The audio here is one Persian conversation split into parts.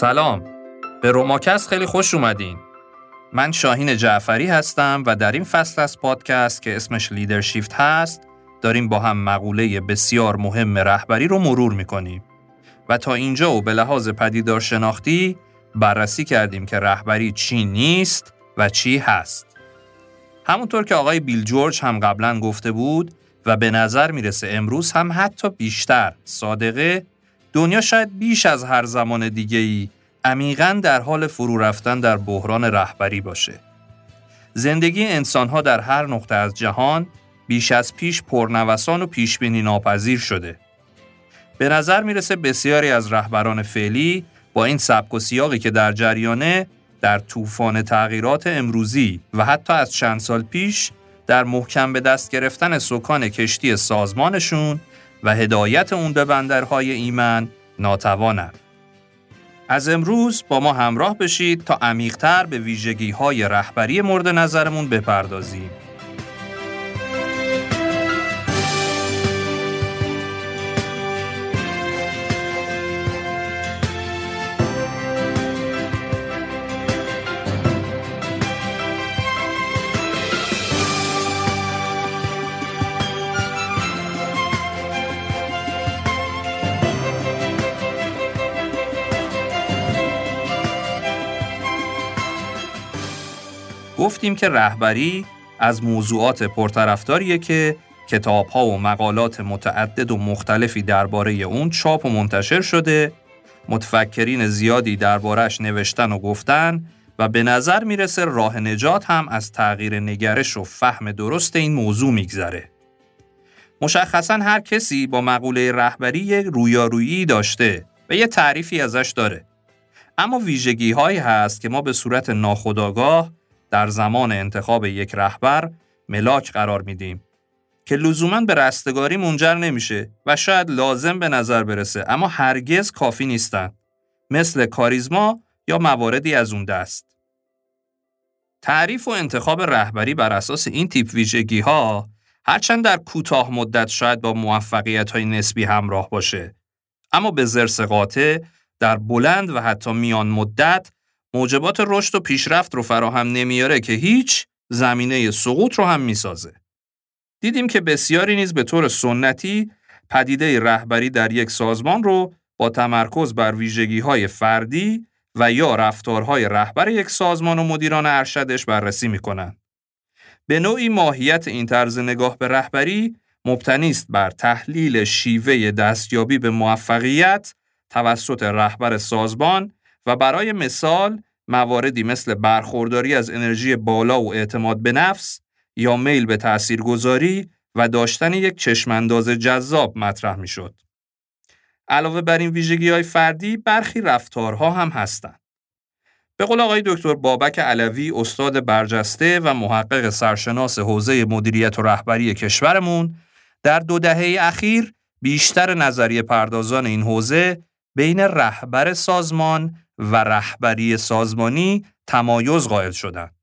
سلام. به روماکست خیلی خوش اومدین. من شاهین جعفری هستم و در این فصل از پادکست که اسمش لیدرشیفت هست داریم با هم مقوله بسیار مهم رهبری رو مرور می‌کنیم. و تا اینجا و به لحاظ پدیدار شناختی بررسی کردیم که رهبری چی نیست و چی هست. همونطور که آقای بیل جورج هم قبلا گفته بود و به نظر می‌رسه امروز هم حتی بیشتر صادقه دنیا شاید بیش از هر زمان دیگه ای عمیقا در حال فرو رفتن در بحران رهبری باشه. زندگی انسانها در هر نقطه از جهان بیش از پیش پرنوسان و پیشبینی ناپذیر شده. به نظر می‌رسه بسیاری از رهبران فعلی با این سبک و سیاقی که در جریانه در طوفان تغییرات امروزی و حتی از چند سال پیش در محکم به دست گرفتن سکان کشتی سازمانشون و هدایت اون به بندرهای ایمن ناتوانند. از امروز با ما همراه بشید تا عمیقتر به ویژگی های رهبری مورد نظرمون بپردازیم. گفتیم که رهبری از موضوعات پرطرفداریه که کتاب ها و مقالات متعدد و مختلفی درباره اون چاپ و منتشر شده متفکرین زیادی دربارش نوشتن و گفتن و به نظر می‌رسه راه نجات هم از تغییر نگرش و فهم درست این موضوع میگذره. مشخصا هر کسی با مقوله رهبری رویارویی داشته و یه تعریفی ازش داره. اما ویژگی هایی هست که ما به صورت ناخودآگاه در زمان انتخاب یک رهبر ملاک قرار میدیم که لزوما به رستگاری منجر نمیشه و شاید لازم به نظر برسه اما هرگز کافی نیستن مثل کاریزما یا مواردی از اون دست. تعریف و انتخاب رهبری بر اساس این تیپ ویژگی ها هرچند در کوتاه مدت شاید با موفقیت های نسبی همراه باشه اما به زرس قاطع در بلند و حتی میان مدت موجبات رشد و پیشرفت رو فراهم نمیاره که هیچ زمینه سقوط رو هم می‌سازه. دیدیم که بسیاری نیز به طور سنتی پدیده رهبری در یک سازمان رو با تمرکز بر ویژگی های فردی و یا رفتارهای رهبر یک سازمان و مدیران ارشدش بررسی می‌کنن. به نوعی ماهیت این طرز نگاه به رهبری مبتنی است بر تحلیل شیوه دستیابی به موفقیت توسط رهبر سازمان و برای مثال مواردی مثل برخورداری از انرژی بالا و اعتماد به نفس یا میل به تاثیرگذاری و داشتن یک چشمانداز جذاب مطرح می شد. علاوه بر این ویژگی های فردی برخی رفتارها هم هستند. به قول آقای دکتر بابک علوی استاد برجسته و محقق سرشناس حوزه مدیریت و رهبری کشورمون در دو دهه اخیر بیشتر نظریه پردازان این حوزه بین رهبر سازمان و رهبری سازمانی تمایز قائل شدند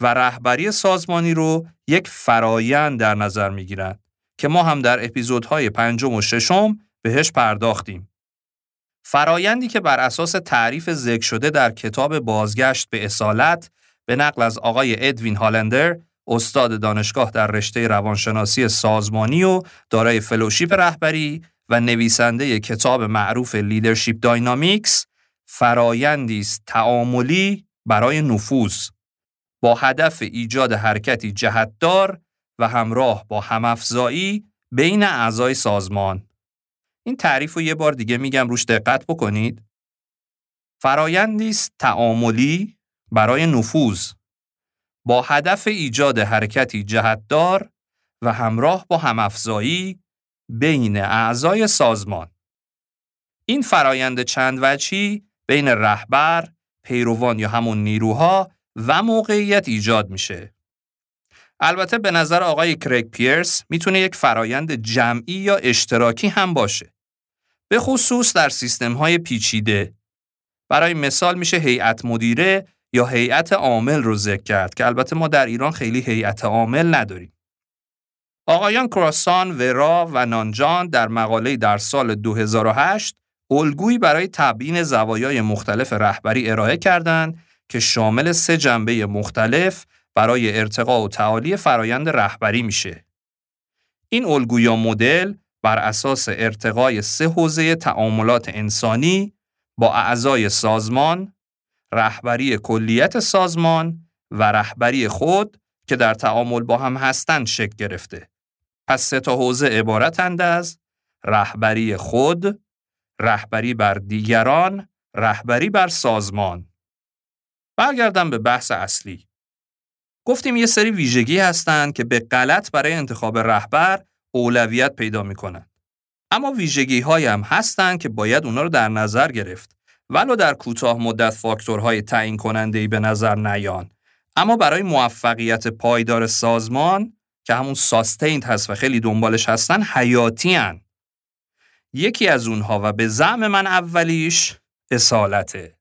و رهبری سازمانی رو یک فرایند در نظر می گیرند که ما هم در اپیزودهای پنجم و ششم بهش پرداختیم. فرایندی که بر اساس تعریف ذکر شده در کتاب بازگشت به اصالت به نقل از آقای ادوین هالندر استاد دانشگاه در رشته روانشناسی سازمانی و دارای fellowship رهبری و نویسنده کتاب معروف Leadership Dynamics فرایندی است تعاملی برای نفوذ با هدف ایجاد حرکتی جهتدار و همراه با همافزایی بین اعضای سازمان. این تعریف رو یه بار دیگه میگم روش دقت بکنید. فرایندی است تعاملی برای نفوذ با هدف ایجاد حرکتی جهتدار و همراه با همافزایی بین اعضای سازمان. این فرایند چند وجهی بین رهبر، پیروان یا همون نیروها و موقعیت ایجاد میشه. البته به نظر آقای کریگ پیرس می‌تونه یک فرایند جمعی یا اشتراکی هم باشه. به خصوص در سیستم های پیچیده. برای مثال میشه هیئت مدیره یا هیئت عامل رو ذکر کرد که البته ما در ایران خیلی هیئت عامل نداریم. آقایان کراسان، ورا و نانجان در مقاله در سال 2008 الگویی برای تبیین زوایای مختلف رهبری ارائه کردند که شامل سه جنبه مختلف برای ارتقا و تعالی فرایند رهبری میشه. این الگو یا مدل بر اساس ارتقای سه حوزه تعاملات انسانی با اعضای سازمان، رهبری کلیت سازمان و رهبری خود که در تعامل با هم هستند شکل گرفته. پس سه تا حوزه عبارتند از رهبری خود، رهبری بر دیگران، رهبری بر سازمان. برگردم به بحث اصلی. گفتیم یه سری ویژگی هستند که به غلط برای انتخاب رهبر اولویت پیدا می‌کنن. اما ویژگی های هم هستند که باید اونا رو در نظر گرفت. ولو در کوتاه مدت فاکتورهای تعیین کننده به نظر نیان. اما برای موفقیت پایدار سازمان که همون ساستیند هست و خیلی دنبالش هستن حیاتی هن. یکی از اونها و به زعم من اولیش اصالته.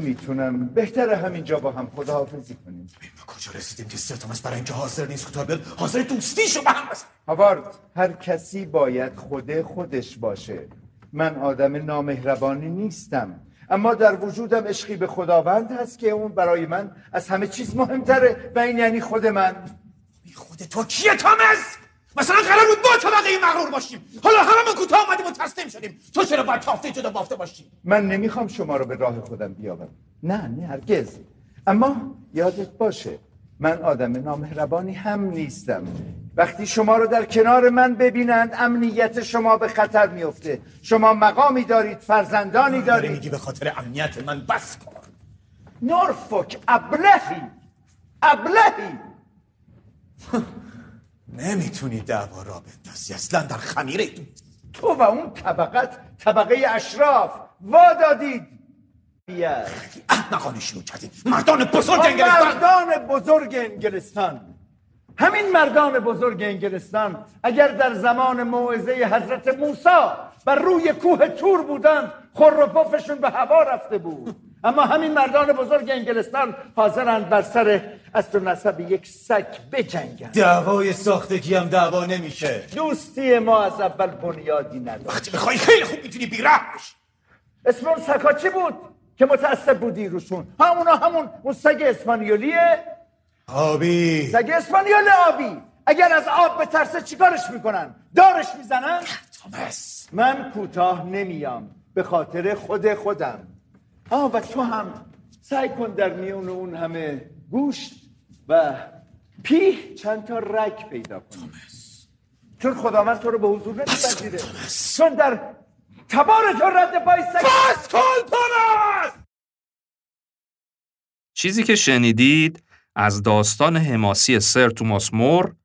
می‌تونم بهتره همینجا با هم خداحافظی کنیم. ما کجا رسیدیم که سرتامس برای اینکه حاضر نیست بیاد؟ حاضر دوستیشو به هم هاوارد هر کسی باید خود خودش باشه. من آدم نامهربانی نیستم. اما در وجودم عشقی به خداوند هست که اون برای من از همه چیز مهمتره. و این یعنی خود من. بی خود تو کیه تامس مثلا قرار بود با طبقه مغرور باشیم. حالا همه کوتاه آمدیم و تسلیم شدیم. تو چرا باید تافته جدا بافته باشیم من نمی‌خوام شما رو به راه خودم بیاورم. نه نه هرگز. اما یادت باشه من آدم نامهربانی هم نیستم. وقتی شما رو در کنار من ببینند امنیت شما به خطر میفته شما مقامی دارید فرزندانی دارید. میگی به خاطر امنیت من بس کن. نورفوک ابلهی. ابلهی. نمی‌تونی دعوا را بندازی. اصلا در خمیره تو. و اون طبقت طبقه اشراف. وا دادید. احمقانه شروع کردید مردان بزرگ انگلستان. مردان بزرگ انگلستان. همین مردان بزرگ انگلستان اگر در زمان موعظه حضرت موسی بر روی کوه تور بودند خور و پفشون به هوا رفته بود. اما همین مردان بزرگ انگلستان حاضرند بر سر از تو نسب یک سگ بجنگن دعوای ساختگی هم دعوا نمیشه. دوستی ما از اول بنیادی نداره. وقتی بخوای خیلی خوب می‌تونی بیره باشی اسم اون سگا چی بود که متعصب بودی روشون؟ همونا همون اون سگ اسپانیولیه؟ آبی. سگ اسپانیول آبی. اگر از آب به ترسه چیکارش می‌کنن؟ دارش می‌زنن؟ تامس من کوتاه نمیام. به خاطر خود خودم. آه و تو هم سعی کن در میون اون همه گوشت و پیه چند تا رک پیدا کن چون خداوند تو رو به حضور نمیپذیره. چون در تبار تو رد پای سگ بس کن چیزی که شنیدید از داستان حماسی سر توماس مور،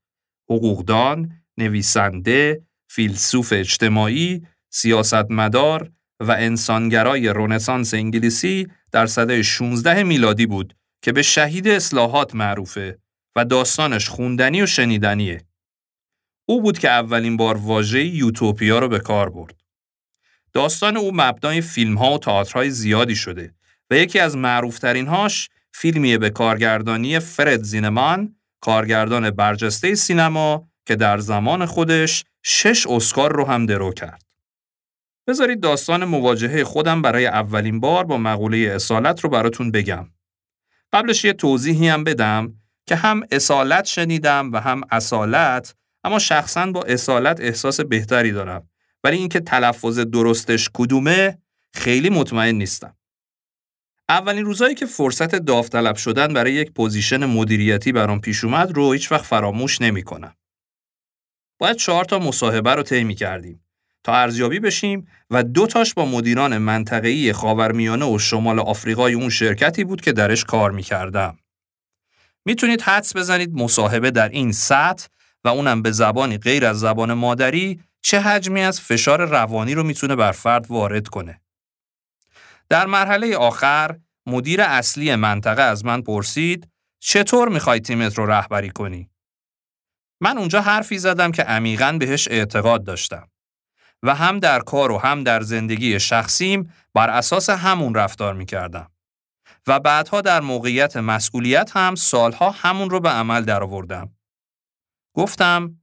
حقوقدان، نویسنده، فیلسوف اجتماعی، سیاستمدار و انسانگرای رونسانس انگلیسی در سده 16 میلادی بود که به شهید اصلاحات معروفه و داستانش خوندنی و شنیدنیه. او بود که اولین بار واژه یوتوپیا رو به کار برد. داستان او مبنای فیلم ها و تئاترهای زیادی شده و یکی از معروفترین هاش فیلمیه به کارگردانی فرد زینمان، کارگردان برجسته سینما که در زمان خودش شش اسکار رو هم درو کرد. بذارید داستان مواجهه خودم برای اولین بار با مقوله اصالت رو براتون بگم. قبلش یه توضیحی هم بدم که هم اصالت شنیدم و هم اصالت اما شخصا با اصالت احساس بهتری دارم ولی اینکه تلفظ درستش کدومه خیلی مطمئن نیستم. اولین روزایی که فرصت داوطلب شدن برای یک پوزیشن مدیریتی برام پیش اومد رو هیچ وقت فراموش نمی‌کنم. باید چهار تا مصاحبه رو طی کردیم تا ارزیابی بشیم و دو تاش با مدیران منطقه‌ای خاورمیانه و شمال آفریقای اون شرکتی بود که درش کار می‌کردم. می‌تونید حدس بزنید مصاحبه در این سطح و اونم به زبانی غیر از زبان مادری چه حجمی از فشار روانی رو می‌تونه بر فرد وارد کنه. در مرحله آخر مدیر اصلی منطقه از من پرسید چطور می‌خوای تیمت رو رهبری کنی؟ من اونجا حرفی زدم که عمیقا بهش اعتقاد داشتم و هم در کار و هم در زندگی شخصیم بر اساس همون رفتار می‌کردم و بعدها در موقعیت مسئولیت هم سالها همون رو به عمل درآوردم. گفتم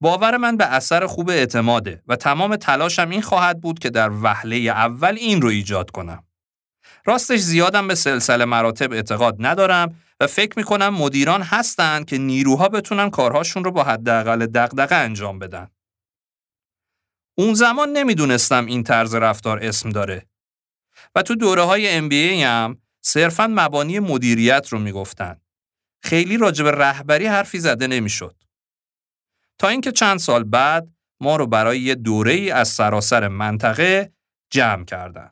باور من به اثر خوب اعتماده و تمام تلاشم این خواهد بود که در وهله اول این رو ایجاد کنم. راستش زیادم به سلسله مراتب اعتقاد ندارم و فکر می‌کنم مدیران هستند که نیروها بتونن کارهاشون رو با حداقل دغدغه انجام بدن. اون زمان نمی‌دونستم این طرز رفتار اسم داره. و تو دوره های MBA هم صرفا مبانی مدیریت رو می‌گفتن. خیلی راجب رهبری حرفی زده نمی‌شد. تا اینکه چند سال بعد ما رو برای یه دوره ای از سراسر منطقه جمع کردن.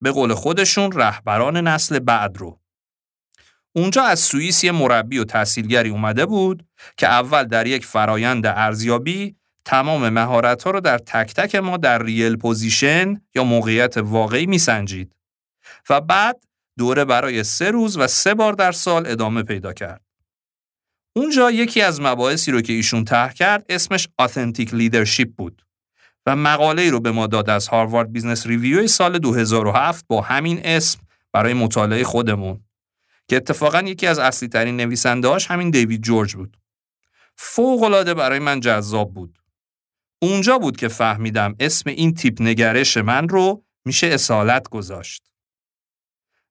به قول خودشون رهبران نسل بعد رو. اونجا از سوئیس یه مربی و تسهیلگری اومده بود که اول در یک فرایند ارزیابی تمام مهارت ها رو در تک تک ما در real position یا موقعیت واقعی میسنجید و بعد دوره برای سه روز و سه بار در سال ادامه پیدا کرد. اونجا یکی از مباحثی رو که ایشون طرح کرد اسمش Authentic Leadership بود و مقاله رو به ما داد از Harvard Business Review سال 2007 با همین اسم برای مطالعه خودمون که اتفاقا یکی از اصلی ترین نویسندهاش همین دیوید جورج بود. فوق برای من جذاب بود. اونجا بود که فهمیدم اسم این تیپ نگرش من رو میشه اصالت گذاشت.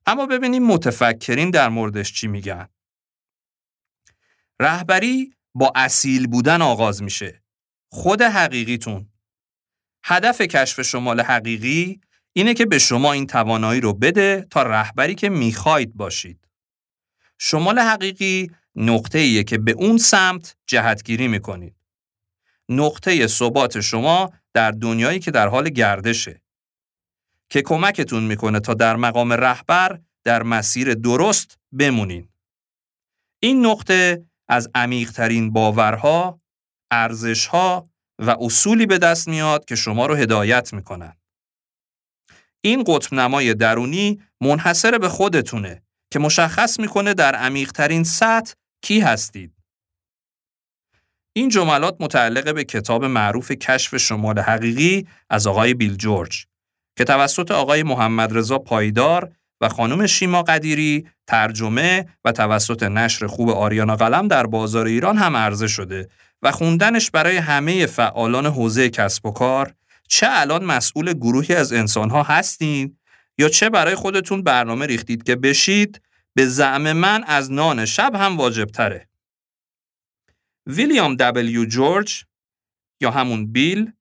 اما ببینیم متفکرین در موردش چی میگن. رهبری با اصیل بودن آغاز میشه. خود حقیقیتون. هدف کشف شمال حقیقی اینه که به شما این توانایی رو بده تا رهبری که می‌خواید باشید. شمال حقیقی نقطه ایه که به اون سمت جهتگیری می‌کنید. نقطه ثبات شما در دنیایی که در حال گردشه. که کمکتون می‌کنه تا در مقام رهبر در مسیر درست بمونین. این نقطه از عمیقترین باورها، ارزشها و اصولی به دست میاد که شما رو هدایت می‌کنن. این قطب نمای درونی منحصر به خودتونه که مشخص می‌کنه در عمیقترین سطح کی هستید. این جملات متعلق به کتاب معروف کشف شمال حقیقی از آقای بیل جورج که توسط آقای محمد رضا پایدار و خانم شیما قدیری ترجمه و توسط نشر خوب آریانا قلم در بازار ایران هم عرضه شده و خوندنش برای همه فعالان حوزه کسب و کار چه الان مسئول گروهی از انسانها هستین یا چه برای خودتون برنامه ریختید که بشید به زعم من از نان شب هم واجب تره. ویلیام دبلیو جورج یا همون بیل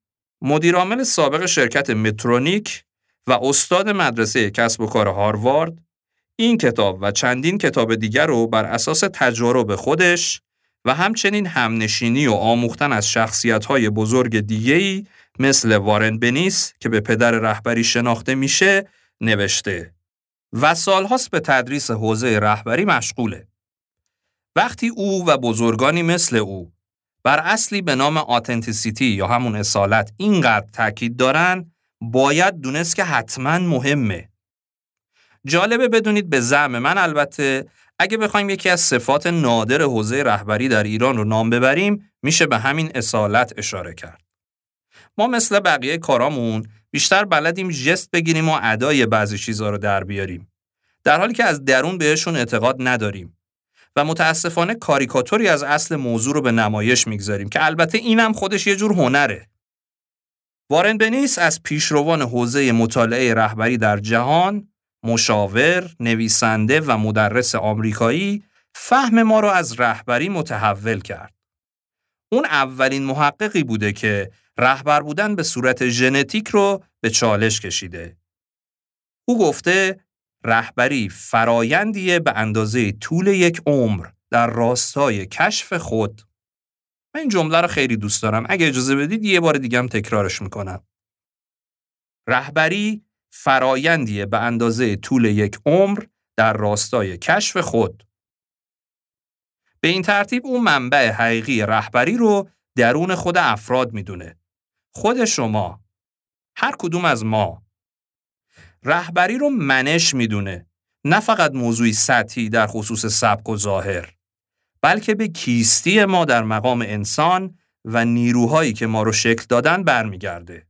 مدیرعامل سابق شرکت مترونیک و استاد مدرسه کسب و کار هاروارد این کتاب و چندین کتاب دیگر رو بر اساس تجارب خودش و همچنین همنشینی و آموختن از شخصیت‌های بزرگ دیگه‌ای مثل وارن بنیس که به پدر رهبری شناخته میشه نوشته و سالهاست به تدریس حوزه رهبری مشغوله. وقتی او و بزرگانی مثل او بر اصلی به نام آتنتیسیتی یا همون اصالت اینقدر تاکید دارن باید دونست که حتما مهمه. جالبه بدونید به زعم من البته اگه بخوایم یکی از صفات نادر حوزه رهبری در ایران رو نام ببریم میشه به همین اصالت اشاره کرد. ما مثل بقیه کارامون بیشتر بلدیم جست بگیریم و ادای بعضی چیزها رو در بیاریم. در حالی که از درون بهشون اعتقاد نداریم. و متاسفانه کاریکاتوری از اصل موضوع رو به نمایش می‌گذاریم که البته اینم خودش یه جور هنره. وارن بنیس از پیشروان حوزه مطالعه رهبری در جهان، مشاور، نویسنده و مدرس آمریکایی فهم ما رو از رهبری متحول کرد. اون اولین محققی بوده که رهبر بودن به صورت ژنتیک رو به چالش کشیده. او گفته رهبری فرایندیه به اندازه طول یک عمر در راستای کشف خود. من این جمله رو خیلی دوست دارم. اگه اجازه بدید یه بار دیگه هم تکرارش می‌کنم. رهبری فرایندیه به اندازه طول یک عمر در راستای کشف خود. به این ترتیب اون منبع حقیقی رهبری رو درون خود افراد می‌دونه. خود شما هر کدوم از ما رهبری رو منش می‌دونه نه فقط موضوعی سطحی در خصوص سبک و ظاهر بلکه به کیستی ما در مقام انسان و نیروهایی که ما رو شکل دادن برمیگرده.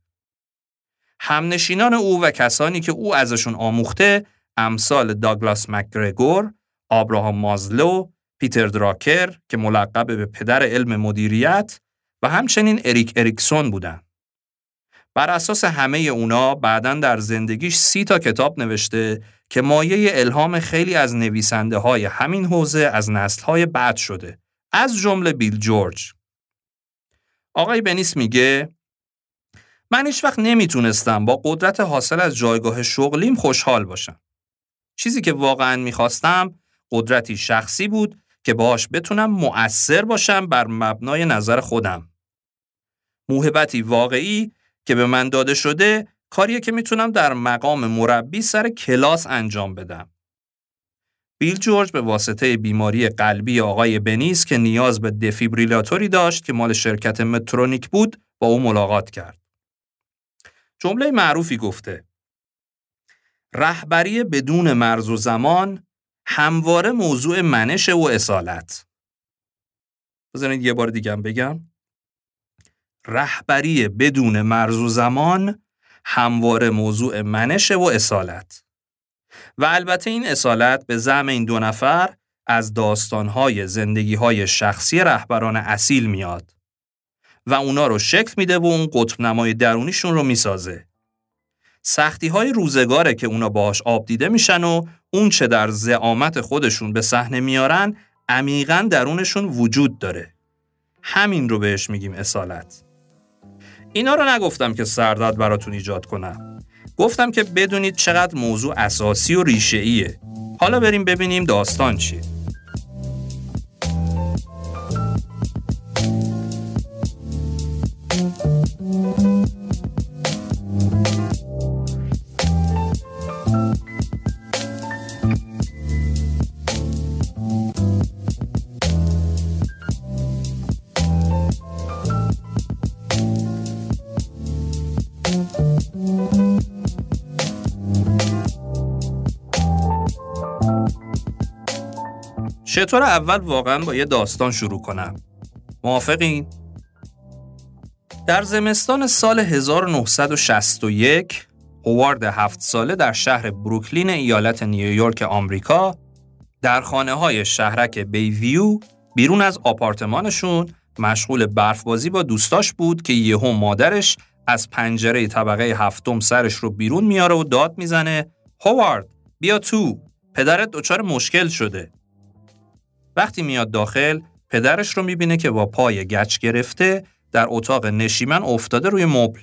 همنشینان او و کسانی که او ازشون آموخته امثال داگلاس مکگرگور، آبراهام مازلو، پیتر دراکر که ملقب به پدر علم مدیریت و همچنین اریک اریکسون بودن. بر اساس همه اونا بعدا در زندگیش سی تا کتاب نوشته که مایه الهام خیلی از نویسنده های همین حوزه از نسل های بعد شده از جمله بیل جورج آقای بنیس میگه من هیچ وقت نمی‌تونستم با قدرت حاصل از جایگاه شغلیم خوشحال باشم. چیزی که واقعا می‌خواستم قدرتی شخصی بود که باش بتونم مؤثر باشم بر مبنای نظر خودم. موهبتی واقعی که به من داده شده کاریه که می‌تونم در مقام مربی سر کلاس انجام بدم. بیل جورج به واسطه بیماری قلبی آقای بنیس که نیاز به دفیبریلاتوری داشت که مال شرکت مترونیک بود با او ملاقات کرد. جمله معروفی گفته رهبری بدون مرز و زمان همواره موضوع منش و اصالت. بذارید یه بار دیگه بگم. رهبری بدون مرز و زمان همواره موضوع منش و اصالت. و البته این اصالت به زم این دو نفر از داستانهای زندگیهای شخصی رهبران اصیل میاد و اونا رو شکل میده و اون قطب نمای درونیشون رو می‌سازه. سختی های روزگاره که اونا باهاش آب دیده میشن و اون چه در زعامت خودشون به صحنه میارن عمیقا درونشون وجود داره. همین رو بهش میگیم اصالت. اینا رو نگفتم که سرداد براتون ایجاد کنم. گفتم که بدونید چقدر موضوع اساسی و ریشه ایه. حالا بریم ببینیم داستان چیه. چطور اول واقعا با یه داستان شروع کنم؟ موافقین؟ در زمستان سال 1961 هوارد هفت ساله در شهر بروکلین ایالت نیویورک آمریکا در خانه های شهرک بیویو بیرون از آپارتمانشون مشغول برفبازی با دوستاش بود که یهو مادرش از پنجره طبقه هفتم سرش رو بیرون میاره و داد می‌زنه هوارد بیا تو پدرت دچار مشکل شده وقتی میاد داخل پدرش رو می‌بینه که با پای گچ گرفته در اتاق نشیمن افتاده روی مبل.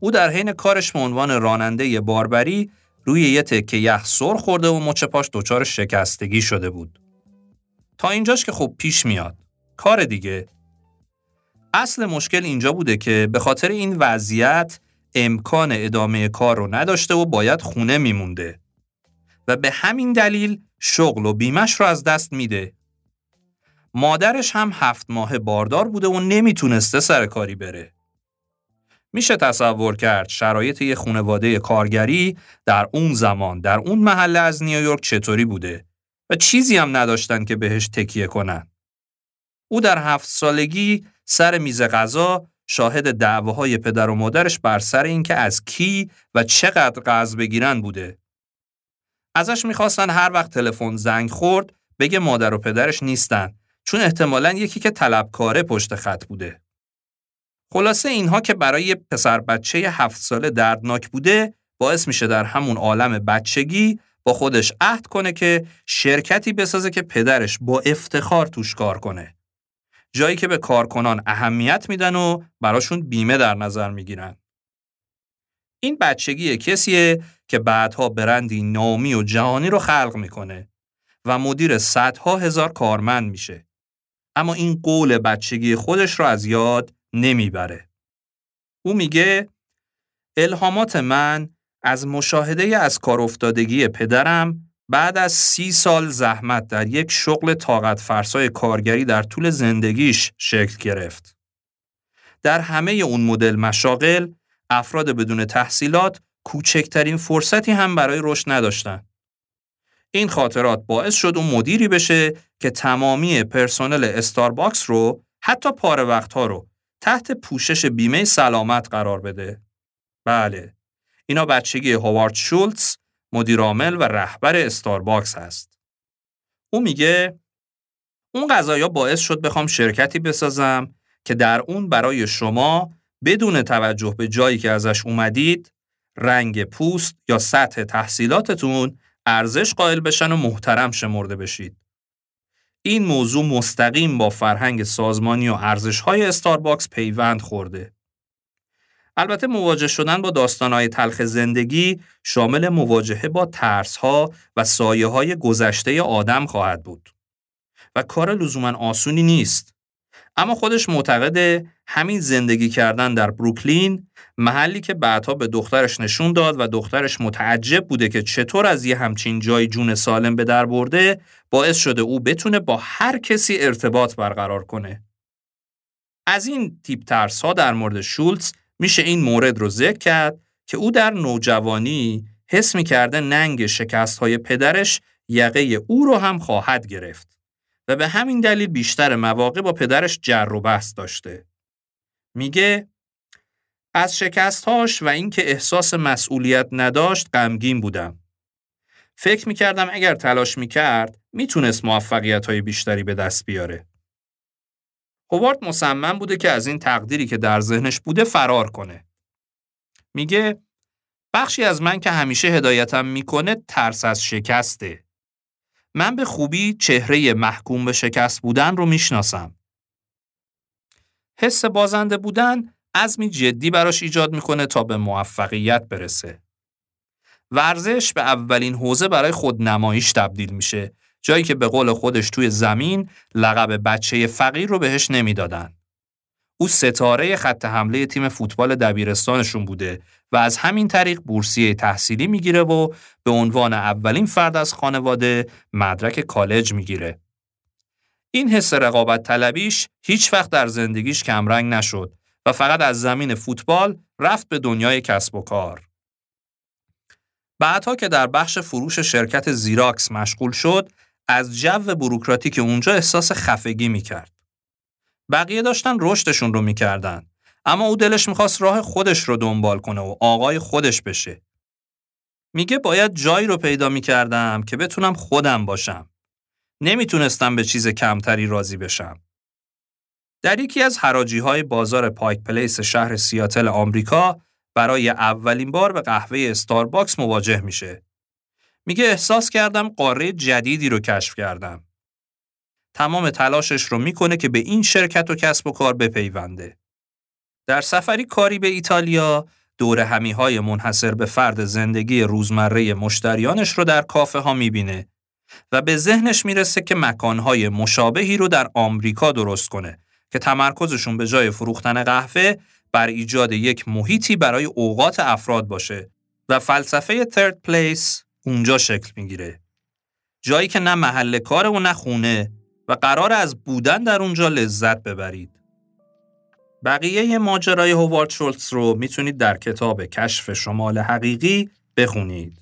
او در حین کارش به عنوان راننده باربری روی یه تکه یخ سر خورده و مچ پاش دچار شکستگی شده بود. تا اینجاش که خب پیش میاد. کار دیگه. اصل مشکل اینجا بوده که به خاطر این وضعیت امکان ادامه کار رو نداشته و باید خونه میمونده. و به همین دلیل شغل و بیمش رو از دست میده. مادرش هم هفت ماه باردار بوده و نمی‌تونسته سر کاری بره. میشه تصور کرد شرایط یه خونواده کارگری در اون زمان در اون محله از نیویورک چطوری بوده و چیزی هم نداشتن که بهش تکیه کنن. او در هفت سالگی سر میز غذا شاهد دعواهای پدر و مادرش بر سر اینکه از کی و چقدر قرض بگیرن بوده. ازش می‌خواستن هر وقت تلفن زنگ خورد بگه مادر و پدرش نیستن چون احتمالا یکی که طلبکاره پشت خط بوده. خلاصه اینها که برای پسر بچه هفت ساله دردناک بوده باعث میشه در همون عالم بچگی با خودش عهد کنه که شرکتی بسازه که پدرش با افتخار توش کار کنه. جایی که به کارکنان اهمیت میدن و براشون بیمه در نظر می‌گیرن. این بچگی کسیه که بعدها برندی نامی و جهانی رو خلق می‌کنه و مدیر صدها هزار کارمند میشه. اما این قول بچگی خودش رو از یاد نمی‌بره. او میگه الهامات من از مشاهده از کار افتادگی پدرم بعد از سی سال زحمت در یک شغل طاقت فرسای کارگری در طول زندگیش شکل گرفت. در همه اون مدل مشاغل افراد بدون تحصیلات کوچکترین فرصتی هم برای رشد نداشتن. این خاطرات باعث شد اون مدیری بشه که تمامی پرسنل استارباکس رو حتی پاره وقتها رو تحت پوشش بیمه سلامت قرار بده. بله، اینا بچگی هوارد شولتز مدیرعامل و رهبر استارباکس هست. او میگه اون قضایا باعث شد بخوام شرکتی بسازم که در اون برای شما بدون توجه به جایی که ازش اومدید رنگ پوست یا سطح تحصیلاتتون ارزش قائل بشن و محترم شمرده بشید. این موضوع مستقیم با فرهنگ سازمانی و ارزش‌های استارباکس پیوند خورده. البته مواجه شدن با داستانهای تلخ زندگی شامل مواجهه با ترسها و سایه های گذشته آدم خواهد بود. و کار لزوما آسونی نیست. اما خودش معتقده همین زندگی کردن در بروکلین محلی که بعدها به دخترش نشون داد و دخترش متعجب بوده که چطور از یه همچین جای جون سالم به در برده باعث شده او بتونه با هر کسی ارتباط برقرار کنه. از این تیپ ترس ها در مورد شولتز میشه این مورد رو ذکر کرد که او در نوجوانی حس می‌کرده ننگ شکست های پدرش یقه او رو هم خواهد گرفت. و به همین دلیل بیشتر مواقع با پدرش جر و بحث داشته. میگه از شکستهاش و اینکه احساس مسئولیت نداشت غمگین بودم. فکر می‌کردم اگر تلاش می‌کرد می‌تونست موفقیت های بیشتری به دست بیاره. هوارد مصمم بوده که از این تقدیری که در ذهنش بوده فرار کنه. میگه بخشی از من که همیشه هدایتم می‌کنه ترس از شکسته. من به خوبی چهره محکوم به شکست بودن رو می‌شناسم. حس بازنده بودن عزمی جدی براش ایجاد می‌کنه تا به موفقیت برسه. ورزش به اولین حوزه برای خود نمایش تبدیل میشه جایی که به قول خودش توی زمین لقب بچه فقیر رو بهش نمی‌دادن. او ستاره خط حمله تیم فوتبال دبیرستانشون بوده و از همین طریق بورسیه تحصیلی می‌گیره و به عنوان اولین فرد از خانواده مدرک کالج می‌گیره. این حس رقابت طلبیش هیچ وقت در زندگیش کمرنگ نشد و فقط از زمین فوتبال رفت به دنیای کسب و کار. بعدها که در بخش فروش شرکت زیراکس مشغول شد، از جو بروکراتیک اونجا احساس خفگی می‌کرد. بقیه داشتن رشدشون رو می‌کردن. اما او دلش می‌خواست راه خودش رو دنبال کنه و آقای خودش بشه. میگه باید جایی رو پیدا می‌کردم که بتونم خودم باشم. نمی‌تونستم به چیز کمتری راضی بشم. در یکی از حراجی های بازار پایک پلیس شهر سیاتل آمریکا برای اولین بار به قهوه استارباکس مواجه میشه. میگه احساس کردم قاره جدیدی رو کشف کردم. تمام تلاشش رو می‌کنه که به این شرکت و کسب و کار بپیونده. در سفری کاری به ایتالیا دور همی های منحصر به فرد زندگی روزمره مشتریانش رو در کافه ها می‌بینه و به ذهنش می‌رسه که مکانهای مشابهی رو در آمریکا درست کنه که تمرکزشون به جای فروختن قهوه بر ایجاد یک محیطی برای اوقات افراد باشه و فلسفه third place اونجا شکل می‌گیره. جایی که نه محل کار و نه خونه و قرار از بودن در اونجا لذت ببرید. بقیه ماجرای هوارد شولتز رو می‌تونید در کتاب کشف شمال حقیقی بخونید.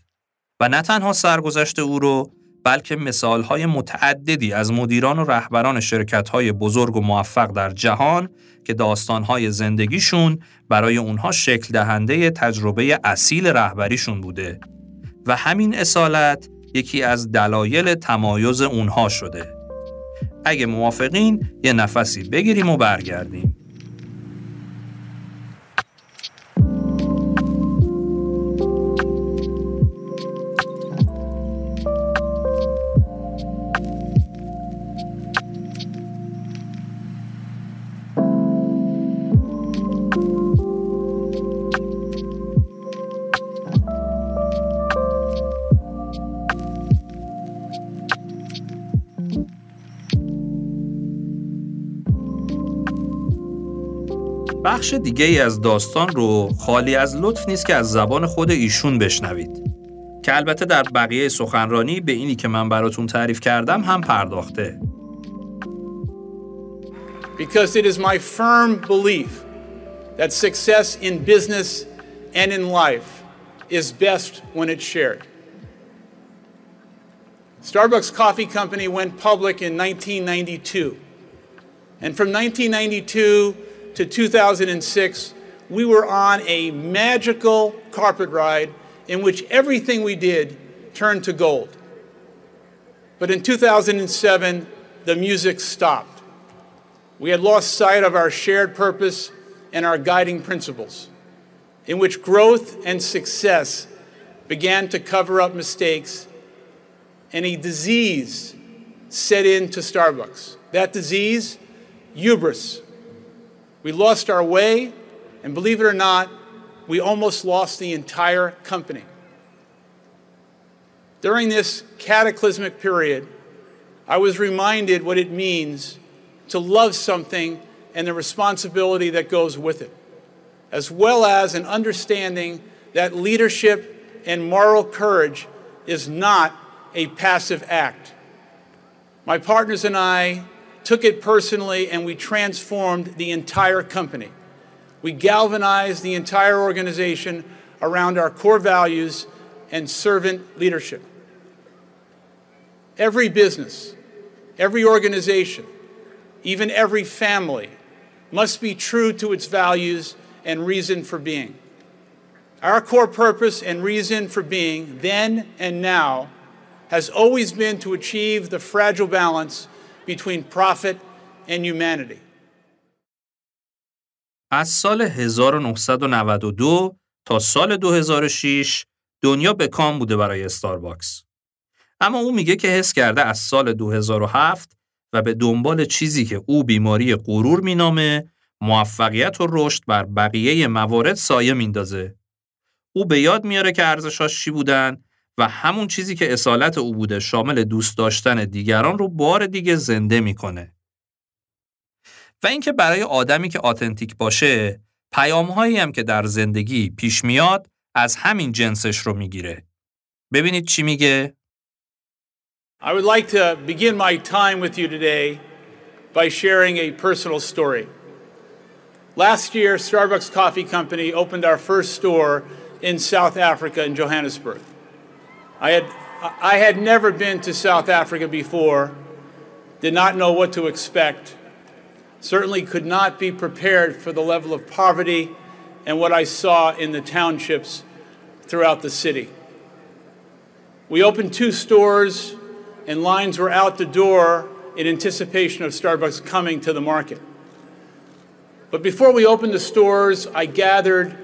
و نه تنها سرگذشت او رو بلکه مثالهای متعددی از مدیران و رهبران شرکتهای بزرگ و موفق در جهان که داستانهای زندگیشون برای اونها شکل دهنده تجربه اصیل رهبریشون بوده و همین اصالت یکی از دلایل تمایز اونها شده. اگه موافقین یه نفسی بگیریم و برگردیم. بخش دیگه ای از داستان رو خالی از لطف نیست که از زبان خود ایشون بشنوید که البته در بقیه سخنرانی به اینی که من براتون تعریف کردم هم پرداخته Because it is my firm belief that success in business and in life is best when it's shared. Starbucks Coffee Company went public in 1992. And from 1992 to 2006, we were on a magical carpet ride in which everything we did turned to gold. But in 2007, the music stopped. We had lost sight of our shared purpose and our guiding principles, in which growth and success began to cover up mistakes, and a disease set into Starbucks. That disease, hubris. We lost our way, and believe it or not, we almost lost the entire company. During this cataclysmic period, I was reminded what it means to love something and the responsibility that goes with it, as well as an understanding that leadership and moral courage is not a passive act. My partners and I took it personally and we transformed the entire company. We galvanized the entire organization around our core values and servant leadership. Every business, every organization, even every family must be true to its values and reason for being. Our core purpose and reason for being, then and now, has always been to achieve the fragile balance between profit and humanity. از سال 1992 تا سال 2006 دنیا به کام بوده برای استارباکس. اما او میگه که حس کرده از سال 2007 و به دنبال چیزی که او بیماری غرور مینامه موفقیت و رشد بر بقیه موارد سایه میندازه. او به یاد میاره که ارزشاش چی بودن و همون چیزی که اصالت او بوده شامل دوست داشتن دیگران رو بار دیگه زنده می‌کنه. و اینکه برای آدمی که آتنتیک باشه پیامهایی هم که در زندگی پیش میاد از همین جنسش رو می‌گیره. ببینید چی میگه؟ I would like to begin my time with you today by sharing a personal story. Last year, Starbucks Coffee Company opened our first store in South Africa in Johannesburg. I had, I had never been to South Africa before, did not know what to expect, certainly could not be prepared for the level of poverty and what I saw in the townships throughout the city. We opened two stores and lines were out the door in anticipation of Starbucks coming to the market. But before we opened the stores, I gathered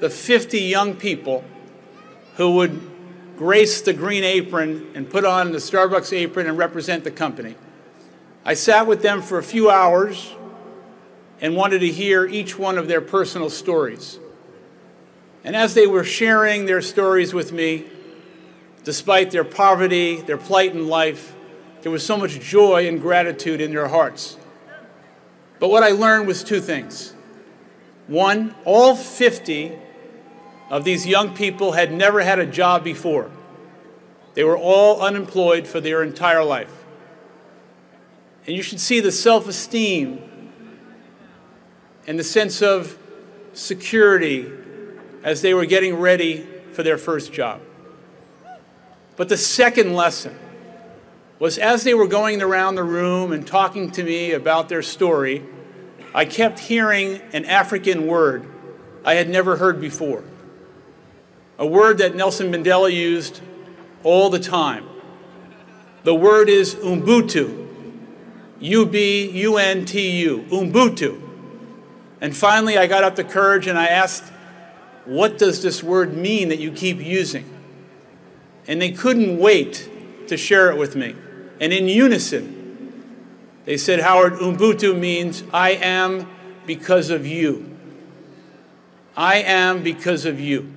the 50 young people who would grace the green apron and put on the Starbucks apron and represent the company. I sat with them for a few hours and wanted to hear each one of their personal stories. And as they were sharing their stories with me, Despite their poverty, their plight in life, there was so much joy and gratitude in their hearts. But what I learned was two things. One, all 50 of these young people had never had a job before. They were all unemployed for their entire life. And you should see the self esteem and the sense of security as they were getting ready for their first job. But the second lesson was as they were going around the room and talking to me about their story, I kept hearing an African word I had never heard before. A word that Nelson Mandela used all the time. The word is Ubuntu. U B U N T U. Ubuntu. And finally, I got up the courage and I asked, What does this word mean that you keep using? and they couldn't wait to share it with me. And in unison, they said, Howard, Ubuntu means I am because of you. I am because of you.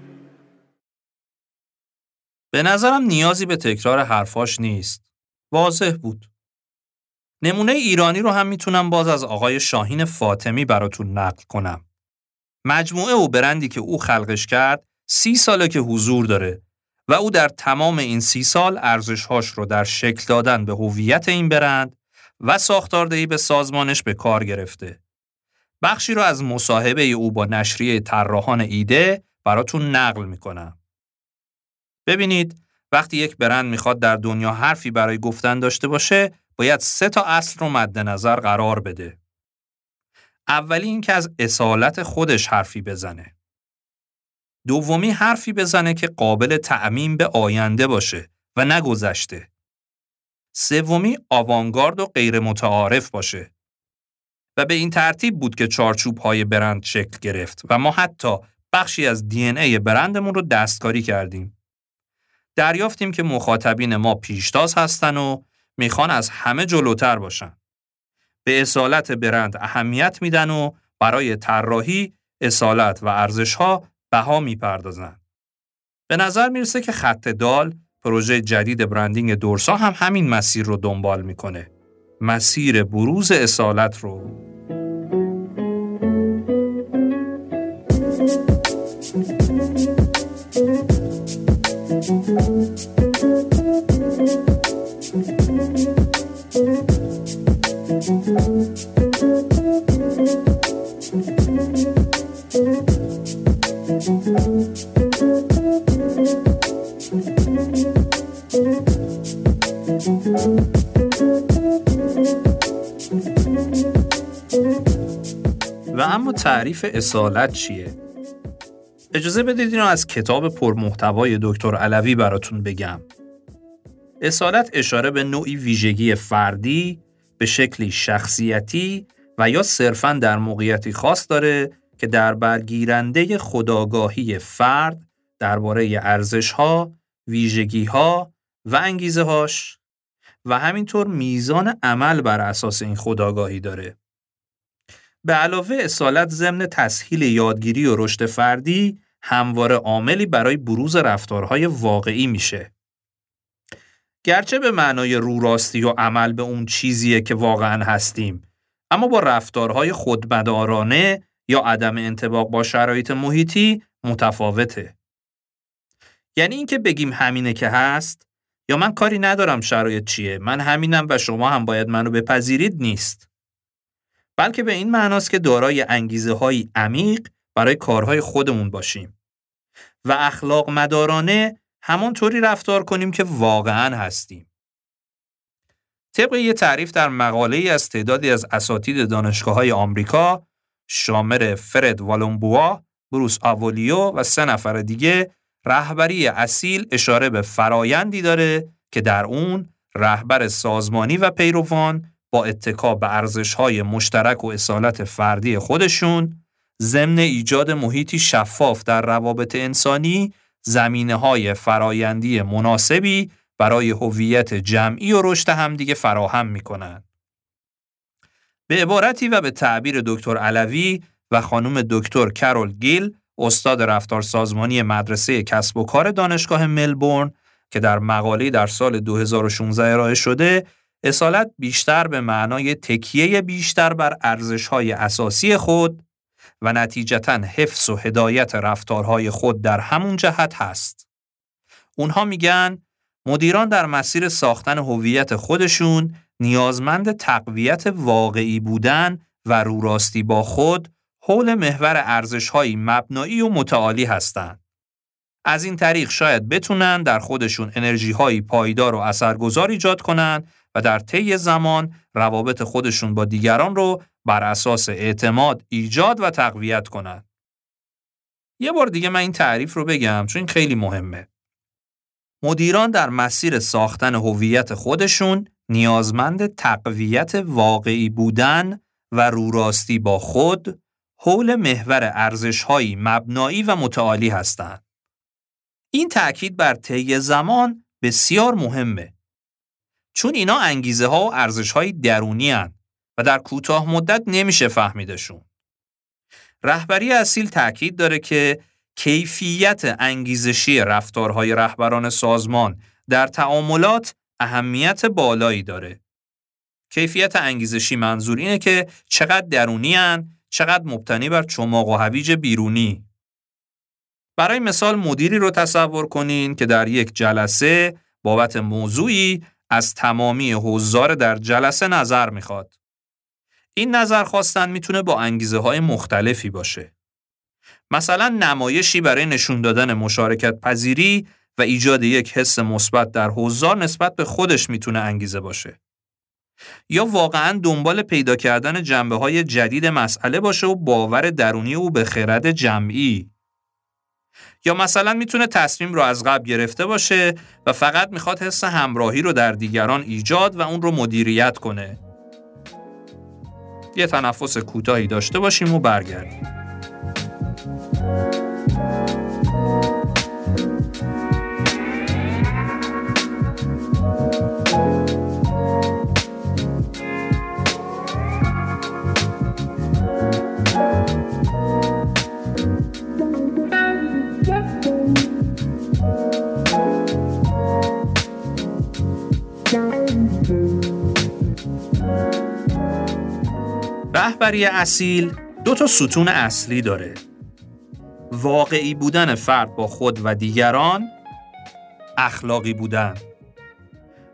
به نظرم نیازی به تکرار حرفاش نیست. واضح بود. نمونه ایرانی رو هم می‌تونم باز از آقای شاهین فاطمی براتون نقل کنم. مجموعه و برندی که او خلقش کرد سی ساله که حضور داره و او در تمام این سی سال ارزشهاش رو در شکل دادن به هویت این برند و ساختاردهی به سازمانش به کار گرفته. بخشی رو از مصاحبه او با نشریه طراحان ایده براتون نقل می‌کنم. ببینید وقتی یک برند می‌خواد در دنیا حرفی برای گفتن داشته باشه باید سه تا اصل رو مد نظر قرار بده. اولی اینکه از اصالت خودش حرفی بزنه. دومی حرفی بزنه که قابل تعمین به آینده باشه و نگذشته. سومی آوانگارد و غیر متعارف باشه. و به این ترتیب بود که چارچوب های برند شکل گرفت و ما حتی بخشی از دی ای برندمون رو دستکاری کردیم. دریافتیم که مخاطبین ما پیشتاز هستن و می‌خوان از همه جلوتر باشن. به اصالت برند اهمیت میدن و برای طراحی، اصالت و ارزشها بها می‌پردازن. به نظر می‌رسه که خط دال پروژه جدید برندینگ دورسا هم همین مسیر رو دنبال می‌کنه. مسیر بروز اصالت رو و اما تعریف اصالت چیه؟ اجازه بدید اینو از کتاب پرمحتوای دکتر علوی براتون بگم. اصالت اشاره به نوعی ویژگی فردی به شکلی شخصیتی و یا صرفاً در موقعیتی خاص داره که در برگیرنده خداگاهی فرد درباره ارزش‌ها، ویژگی‌ها و انگیزه‌هاش و همینطور میزان عمل بر اساس این خداگاهی داره. به علاوه اصالت ضمن تسهیل یادگیری و رشد فردی همواره عاملی برای بروز رفتارهای واقعی میشه. گرچه به معنای رو راستی و عمل به اون چیزیه که واقعا هستیم اما با رفتارهای خودمدارانه یا عدم انتباق با شرایط محیطی متفاوته. یعنی اینکه بگیم همینه که هست یا من کاری ندارم شرایط چیه من همینم و شما هم باید منو بپذیرید نیست. بلکه به این معناست که دارای انگیزه های عمیق برای کارهای خودمون باشیم و اخلاق مدارانه همانطوری رفتار کنیم که واقعا هستیم. طبق یه تعریف در مقاله ای از تعدادی از اساتید دانشگاه های آمریکا شامل فرد والومبوا، بروس آوولیو و سه نفر دیگه رهبری اصیل اشاره به فرایندی داره که در اون رهبر سازمانی و پیروان با اتکا به ارزش‌های مشترک و اصالت فردی خودشون ضمن ایجاد محیطی شفاف در روابط انسانی زمینه های فرایندی مناسبی برای هویت جمعی و رشد همدیگه فراهم می کنند. به عبارتی و به تعبیر دکتر علوی و خانم دکتر کرول گیل استاد رفتار سازمانی مدرسه کسب و کار دانشگاه ملبورن که در مقاله در سال 2016 ارائه شده اصالت بیشتر به معنای تکیه بیشتر بر ارزش‌های اساسی خود و نتیجتا حفظ و هدایت رفتارهای خود در همون جهت هست. اونها میگن مدیران در مسیر ساختن هویت خودشون نیازمند تقویت واقعی بودن و روراستی با خود حول محور ارزش‌های مبنایی و متعالی هستند. از این طریق شاید بتونن در خودشون انرژی پایدار و اثرگذار ایجاد کنن و در طی زمان روابط خودشون با دیگران رو بر اساس اعتماد ایجاد و تقویت کنند. یه بار دیگه من این تعریف رو بگم چون این خیلی مهمه. مدیران در مسیر ساختن هویت خودشون نیازمند تقویت واقعی بودن و روراستی با خود حول محور ارزش‌هایی مبنایی و متعالی هستند. این تأکید بر طی زمان بسیار مهمه. چون اینا انگیزه ها و ارزش های درونی هن و در کوتاه مدت نمیشه فهمیدشون. رهبری اصیل تاکید داره که کیفیت انگیزشی رفتارهای رهبران سازمان در تعاملات اهمیت بالایی داره. کیفیت انگیزشی منظور اینه که چقدر درونی هن، چقدر مبتنی بر چماق و هویج بیرونی. برای مثال مدیری رو تصور کنین که در یک جلسه بابت موضوعی از تمامی حضار در جلسه نظر می‌خواد. این نظر خواستن می‌تونه با انگیزه های مختلفی باشه. مثلا نمایشی برای نشون دادن مشارکت پذیری و ایجاد یک حس مثبت در حضار نسبت به خودش می‌تونه انگیزه باشه. یا واقعا دنبال پیدا کردن جنبه های جدید مسئله باشه و باور درونی او به خرد جمعی یا مثلا می‌تونه تصمیم رو از قبل گرفته باشه و فقط می‌خواد حس همراهی رو در دیگران ایجاد و اون رو مدیریت کنه. یه تنفس کوتاهی داشته باشیم و برگردیم. رهبری اصیل دو تا ستون اصلی داره واقعی بودن فرد با خود و دیگران اخلاقی بودن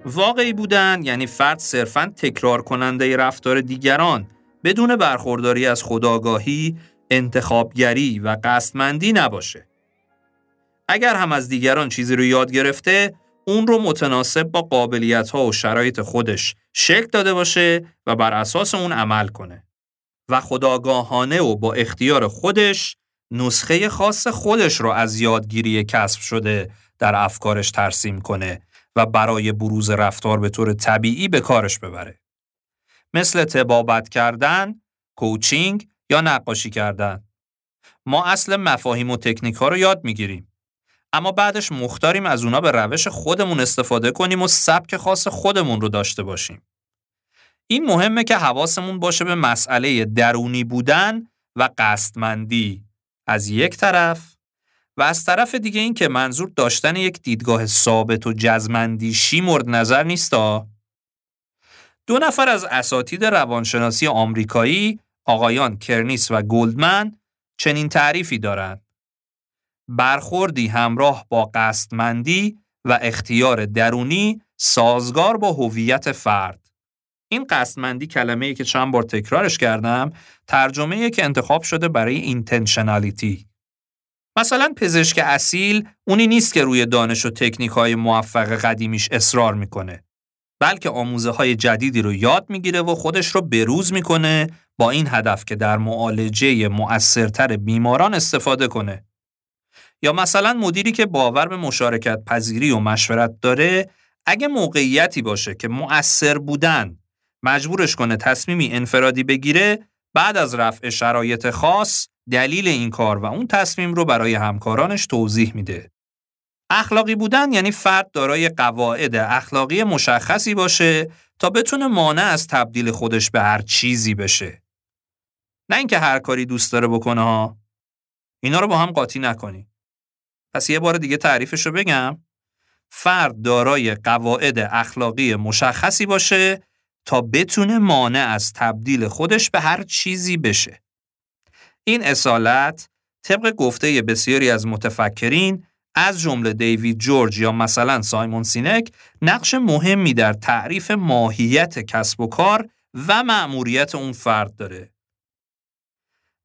واقعی بودن یعنی فرد صرفا تکرار کننده رفتار دیگران بدون برخورداری از خداگاهی، انتخابگری و قصدمندی نباشه. اگر هم از دیگران چیزی رو یاد گرفته، اون رو متناسب با قابلیت ها و شرایط خودش شکل داده باشه و بر اساس اون عمل کنه. و خداگاهانه و با اختیار خودش نسخه خاص خودش رو از یادگیری کسب شده در افکارش ترسیم کنه و برای بروز رفتار به طور طبیعی به کارش ببره. مثل تبابت کردن، کوچینگ یا نقاشی کردن. ما اصل مفاهیم و تکنیک ها رو یاد می‌گیریم. اما بعدش مختاریم از اونا به روش خودمون استفاده کنیم و سبک خاص خودمون رو داشته باشیم. این مهمه که حواسمون باشه به مسئله درونی بودن و قصدمندی. از یک طرف و از طرف دیگه این که منظور داشتن یک دیدگاه ثابت و جزمندیشی مورد نظر نیستا. دو نفر از اساتید روانشناسی آمریکایی آقایان کرنیس و گلدمن چنین تعریفی دارند. برخوردی همراه با قصدمندی و اختیار درونی سازگار با هویت فرد. این قصدمندی کلمه ای که چند بار تکرارش کردم ترجمه ای که انتخاب شده برای اینتنشنالیتی. مثلا پزشک اصیل اونی نیست که روی دانش و تکنیک های موفق قدیمیش اصرار می‌کنه بلکه آموزه های جدیدی رو یاد می‌گیره و خودش رو بروز می‌کنه با این هدف که در معالجه مؤثرتر بیماران استفاده کنه. یا مثلا مدیری که باور به مشارکت پذیری و مشورت داره اگه موقعیتی باشه که مؤثر بودن مجبورش کنه تصمیمی انفرادی بگیره بعد از رفع شرایط خاص دلیل این کار و اون تصمیم رو برای همکارانش توضیح میده. اخلاقی بودن یعنی فرد دارای قواعد اخلاقی مشخصی باشه تا بتونه مانع از تبدیل خودش به هر چیزی بشه. نه اینکه هر کاری دوست داره بکنه ها. اینا رو با هم قاطی نکنی. پس یه بار دیگه تعریفش رو بگم. فرد دارای قواعد اخلاقی مشخصی باشه تا بتونه مانع از تبدیل خودش به هر چیزی بشه. این اصالت طبق گفته بسیاری از متفکرین از جمله دیوید جورج یا مثلا سایمون سینک نقش مهمی در تعریف ماهیت کسب و کار و مأموریت اون فرد داره.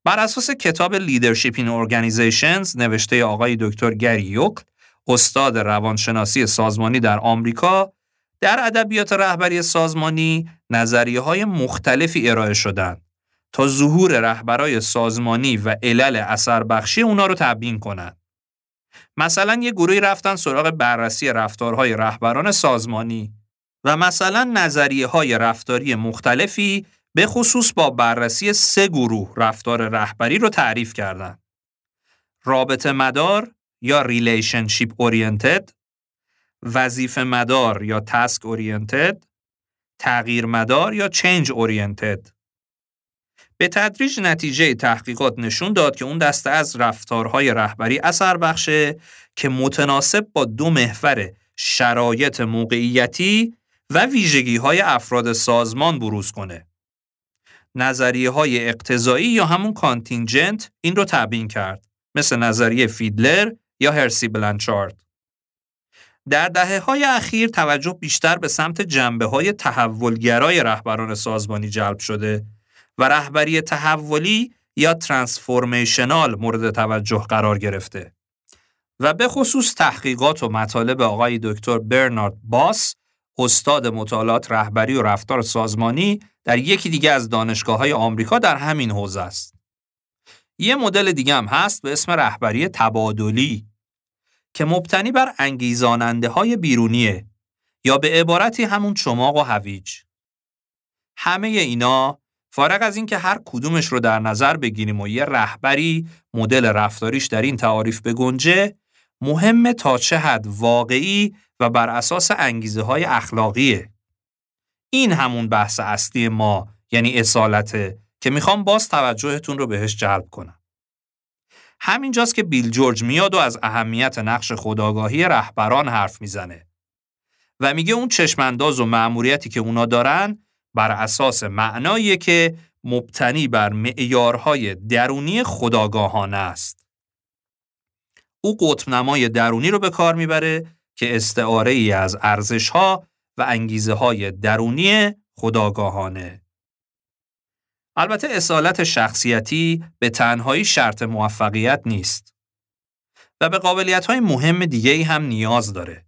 بر اساس کتاب Leadership in Organizations نوشته آقای دکتر گری یوکل استاد روانشناسی سازمانی در آمریکا در ادبیات رهبری سازمانی نظریه های مختلفی ارائه شدند تا ظهور رهبرای سازمانی و علل اثر بخشی اونا رو تبیین کنند. مثلا یه گروهی رفتن سراغ بررسی رفتارهای رهبران سازمانی و مثلا نظریه های رفتاری مختلفی به خصوص با بررسی سه گروه رفتار رهبری رو تعریف کردند. رابطه مدار یا relationship oriented وظیفه مدار یا task oriented، تغییر مدار یا change oriented. به تدریج نتیجه تحقیقات نشون داد که اون دسته از رفتارهای رهبری اثر بخشه که متناسب با دو محور شرایط موقعیتی و ویژگی های افراد سازمان بروز کنه. نظریه های اقتضایی یا همون contingent این رو تبیین کرد مثل نظریه فیدلر یا هرسی بلانچارد. در دهه های اخیر توجه بیشتر به سمت جنبه های تحولگرای رهبران سازمانی جلب شده و رهبری تحولی یا transformational مورد توجه قرار گرفته و به خصوص تحقیقات و مطالب آقای دکتر برنارد باس استاد مطالعات رهبری و رفتار سازمانی در یکی دیگه از دانشگاه های آمریکا در همین حوزه است. یه مدل دیگه هم هست به اسم رهبری تبادلی که مبتنی بر انگیزاننده های بیرونیه یا به عبارتی همون چماق و هویج. همه اینا فارغ از اینکه هر کدومش رو در نظر بگیریم و یه رهبری مدل رفتاریش در این تعاریف بگنجه مهمه تا چه حد واقعی و بر اساس انگیزه های اخلاقیه. این همون بحث اصلی ما یعنی اصالته که می‌خوام باز توجهتون رو بهش جلب کنم. همینجاست که بیل جورج میاد و از اهمیت نقش خداگاهی رهبران حرف می‌زنه و میگه اون چشمانداز و مأموریتی که اونا دارن بر اساس معنایی که مبتنی بر معیارهای درونی خداگاهانه است. او قطب نمای درونی رو به کار می‌بره که استعاره ای از ارزش ها و انگیزه های درونی خداگاهانه. البته اصالت شخصیتی به تنهایی شرط موفقیت نیست و به قابلیت های مهم دیگه ای هم نیاز داره.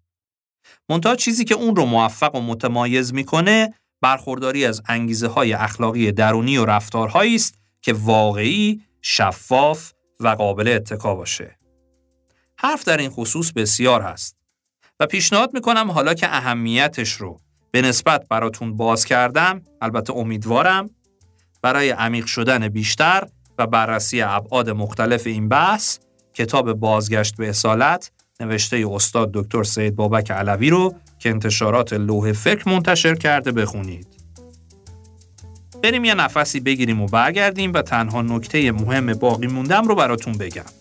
منتها چیزی که اون رو موفق و متمایز می‌کنه برخورداری از انگیزه های اخلاقی درونی و رفتارهایی است که واقعی، شفاف و قابل اتکا باشه. حرف در این خصوص بسیار هست و پیشنهاد می‌کنم حالا که اهمیتش رو به نسبت براتون باز کردم البته امیدوارم برای عمیق شدن بیشتر و بررسی ابعاد مختلف این بحث کتاب بازگشت به اصالت نوشته استاد دکتر سید بابک علوی رو که انتشارات لوح فکر منتشر کرده بخونید. بریم یه نفسی بگیریم و برگردیم و تنها نکته مهم باقی موندم رو براتون بگم.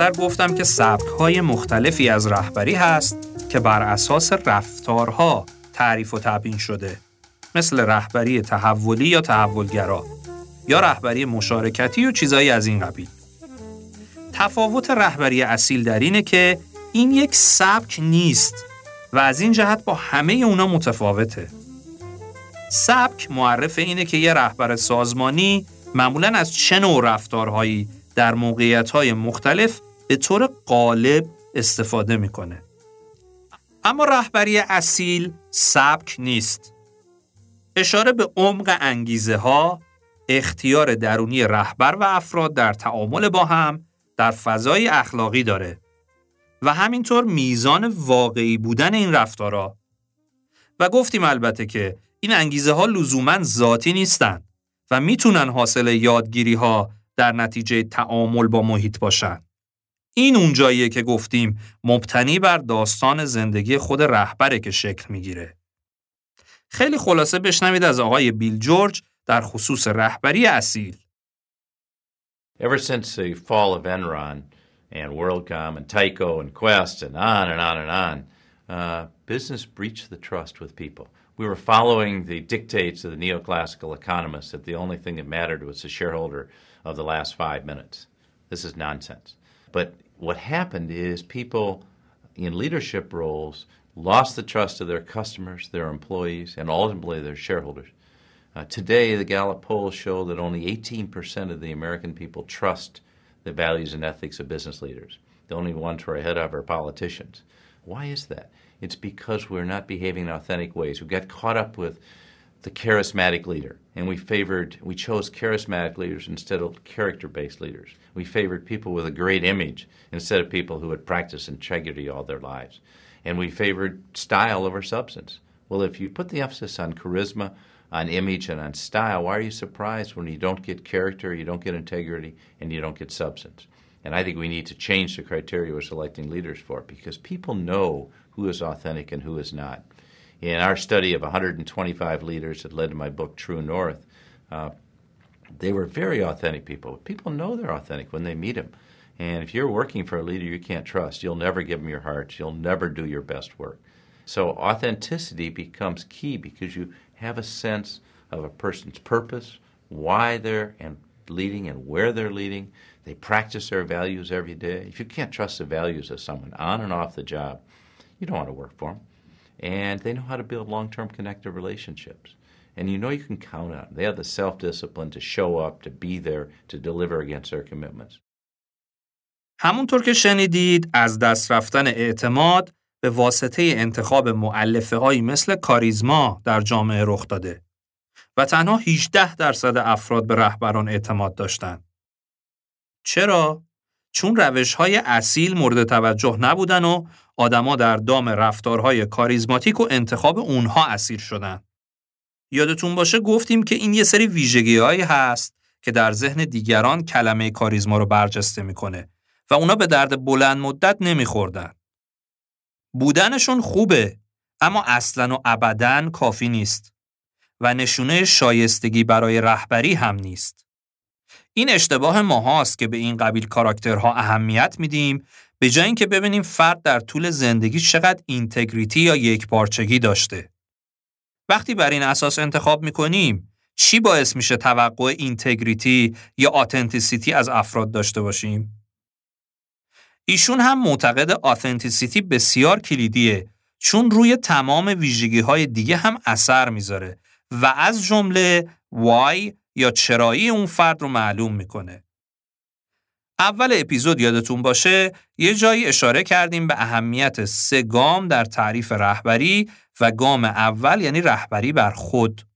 قبلتر گفتم که های مختلفی از رهبری هست که بر اساس رفتارها تعریف و تبیین شده. مثل رهبری تحولی یا تحولگرا یا رهبری مشارکتی و چیزایی از این قبیل. تفاوت رهبری اصیل در اینه که این یک سبک نیست و از این جهت با همه اونا متفاوته. سبک معرف اینه که یه رهبر سازمانی معمولا از چه نوع رفتارهایی در موقعیت مختلف به طور غالب استفاده می‌کنه. اما رهبری اصیل سبک نیست. اشاره به عمق انگیزه ها، اختیار درونی رهبر و افراد در تعامل با هم در فضای اخلاقی داره و همینطور میزان واقعی بودن این رفتارا و گفتیم البته که این انگیزه ها لزوما ذاتی نیستند و می‌تونن حاصل یادگیری ها در نتیجه تعامل با محیط باشن. این اونجاییه که گفتیم مبتنی بر داستان زندگی خود رهبره که شکل می‌گیره. خیلی خلاصه بشنوید از آقای بیل جورج در خصوص رهبری اصیل. Ever since the fall of Enron and WorldCom and Tyco and Quest and on and on and on, uh, business breached the trust with people. We were following the dictates of the neoclassical economists that the only thing that mattered was the shareholder of the last five minutes. This is nonsense. But what happened is people in leadership roles lost the trust of their customers, their employees, and ultimately their shareholders. Uh, today, the Gallup polls show that only 18% of the American people trust the values and ethics of business leaders. The only ones who are ahead of are politicians. Why is that? It's because we're not behaving in authentic ways. We got caught up with the charismatic leader, and we favored, we chose charismatic leaders instead of character based leaders. We favored people with a great image instead of people who had practiced integrity all their lives. And we favored style over substance. Well, if you put the emphasis on charisma, on image, and on style, why are you surprised when you don't get character, you don't get integrity, and you don't get substance? And I think we need to change the criteria we're selecting leaders for because people know who is authentic and who is not. In our study of 125 leaders that led to my book, True North, uh, they were very authentic people. People know they're authentic when they meet them. And if you're working for a leader you can't trust, you'll never give them your heart. You'll never do your best work. So authenticity becomes key because you have a sense of a person's purpose, why they're and leading and where they're leading. They practice their values every day. If you can't trust the values of someone on and off the job, you don't want to work for them and they know how to build long term connected relationships. and you know you can count on them. They have the self discipline to show up, to be there, to deliver against their commitments. همونطور که شنیدید از دست رفتن اعتماد به واسطه انتخاب معلفه هایی مثل کاریزما در جامعه رخ داده و تنها 18 درصد افراد به رهبران اعتماد داشتند. چرا؟ چون روش های اصیل مورد توجه نبودن و آدما در دام رفتارهای کاریزماتیک و انتخاب اونها اسیر شدن. یادتون باشه گفتیم که این یه سری ویژگی هست که در ذهن دیگران کلمه کاریزما رو برجسته می‌کنه و اونا به درد بلند مدت نمیخوردن. بودنشون خوبه اما اصلا و ابدا کافی نیست و نشونه شایستگی برای رهبری هم نیست. این اشتباه ما هاست که به این قبیل کاراکترها اهمیت میدیم به جای اینکه ببینیم فرد در طول زندگی چقدر integrity یا یک پارچگی داشته. وقتی بر این اساس انتخاب می‌کنیم چی باعث میشه توقع integrity یا authenticity از افراد داشته باشیم؟ ایشون هم معتقد آتنتیسیتی بسیار کلیدیه چون روی تمام ویژگی های دیگه هم اثر می‌ذاره و از جمله وای یا چرایی اون فرد رو معلوم می‌کنه. اول اپیزود یادتون باشه یه جایی اشاره کردیم به اهمیت سه گام در تعریف رهبری و گام اول یعنی رهبری بر خود.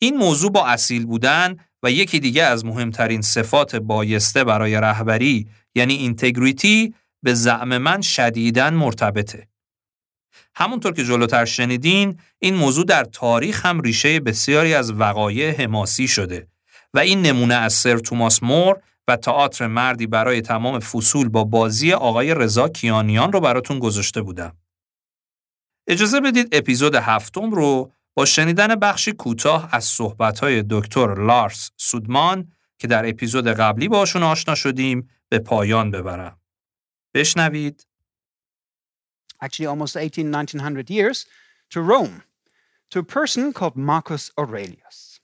این موضوع با اصیل بودن و یکی دیگه از مهمترین صفات بایسته برای رهبری یعنی اینتگریتی به زعم من شدیداً مرتبطه. همونطور که جلوتر شنیدین این موضوع در تاریخ هم ریشه بسیاری از وقایع حماسی شده و این نمونه از سر توماس مور و تئاتر مردی برای تمام فصول با بازی آقای رضا کیانیان رو براتون گذاشته بودم. اجازه بدید اپیزود هفتم رو با شنیدن بخشی کوتاه از صحبت‌های دکتر لارس سودمان که در اپیزود قبلی باشون آشنا شدیم به پایان ببرم. بشنوید. Actually almost 18 1900 years to Rome to a person called Marcus Aurelius.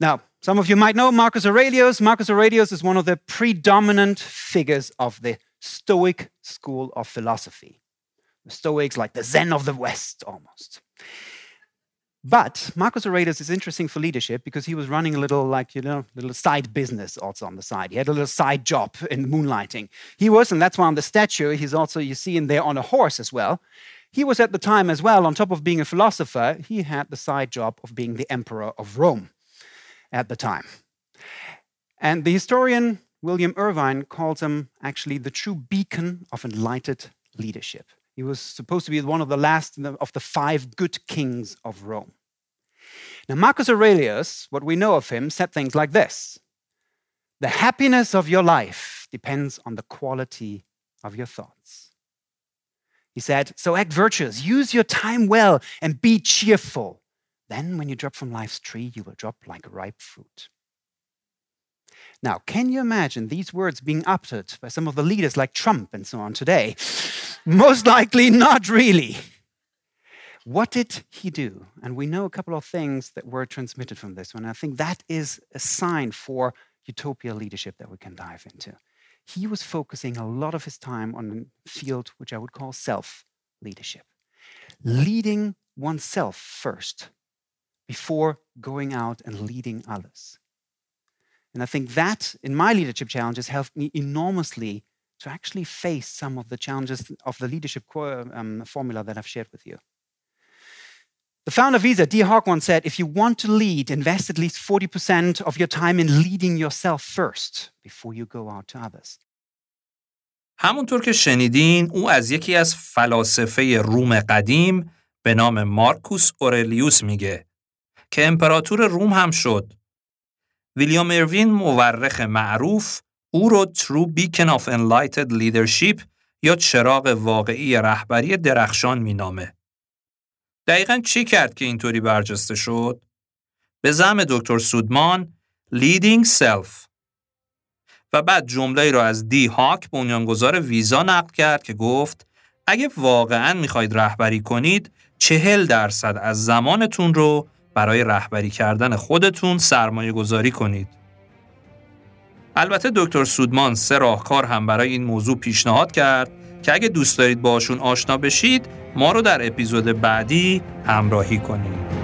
Now, some of you might know Marcus Aurelius. Marcus Aurelius is one of the predominant figures of the Stoic school of philosophy. The Stoics, like the Zen of the West, almost. But Marcus Aurelius is interesting for leadership because he was running a little, like, you know, little side business also on the side. He had a little side job in moonlighting. He was, and that's why on the statue, he's also, you see him there on a horse as well. He was at the time as well, on top of being a philosopher, he had the side job of being the emperor of Rome at the time. And the historian William Irvine calls him actually the true beacon of enlightened leadership. He was supposed to be one of the last of the five good kings of Rome. Now, Marcus Aurelius, what we know of him, said things like this The happiness of your life depends on the quality of your thoughts. He said, So act virtuous, use your time well, and be cheerful. Then, when you drop from life's tree, you will drop like ripe fruit. Now, can you imagine these words being uttered by some of the leaders like Trump and so on today? Most likely not really. What did he do? And we know a couple of things that were transmitted from this one. I think that is a sign for utopia leadership that we can dive into. He was focusing a lot of his time on a field which I would call self leadership, leading oneself first before going out and leading others. And I think that in my leadership challenges helped me enormously to actually face some of the challenges of the leadership um, formula that I've shared with you. The founder of Visa, D. Hawk, once said if you want to lead, invest at least 40% of your time in leading yourself first before you go out to others. همونطور که شنیدین او از یکی از فلاسفه روم قدیم به نام مارکوس اورلیوس میگه که امپراتور روم هم شد ویلیام اروین مورخ معروف او رو True Beacon of Enlightened Leadership یا چراغ واقعی رهبری درخشان مینامه. دقیقا چی کرد که اینطوری برجسته شد؟ به زم دکتر سودمان Leading Self و بعد جمله رو از دی هاک بنیانگذار ویزا نقل کرد که گفت اگه واقعا می‌خواید رهبری کنید چهل درصد از زمانتون رو برای رهبری کردن خودتون سرمایه گذاری کنید. البته دکتر سودمان سه راهکار هم برای این موضوع پیشنهاد کرد که اگه دوست دارید باشون آشنا بشید ما رو در اپیزود بعدی همراهی کنید.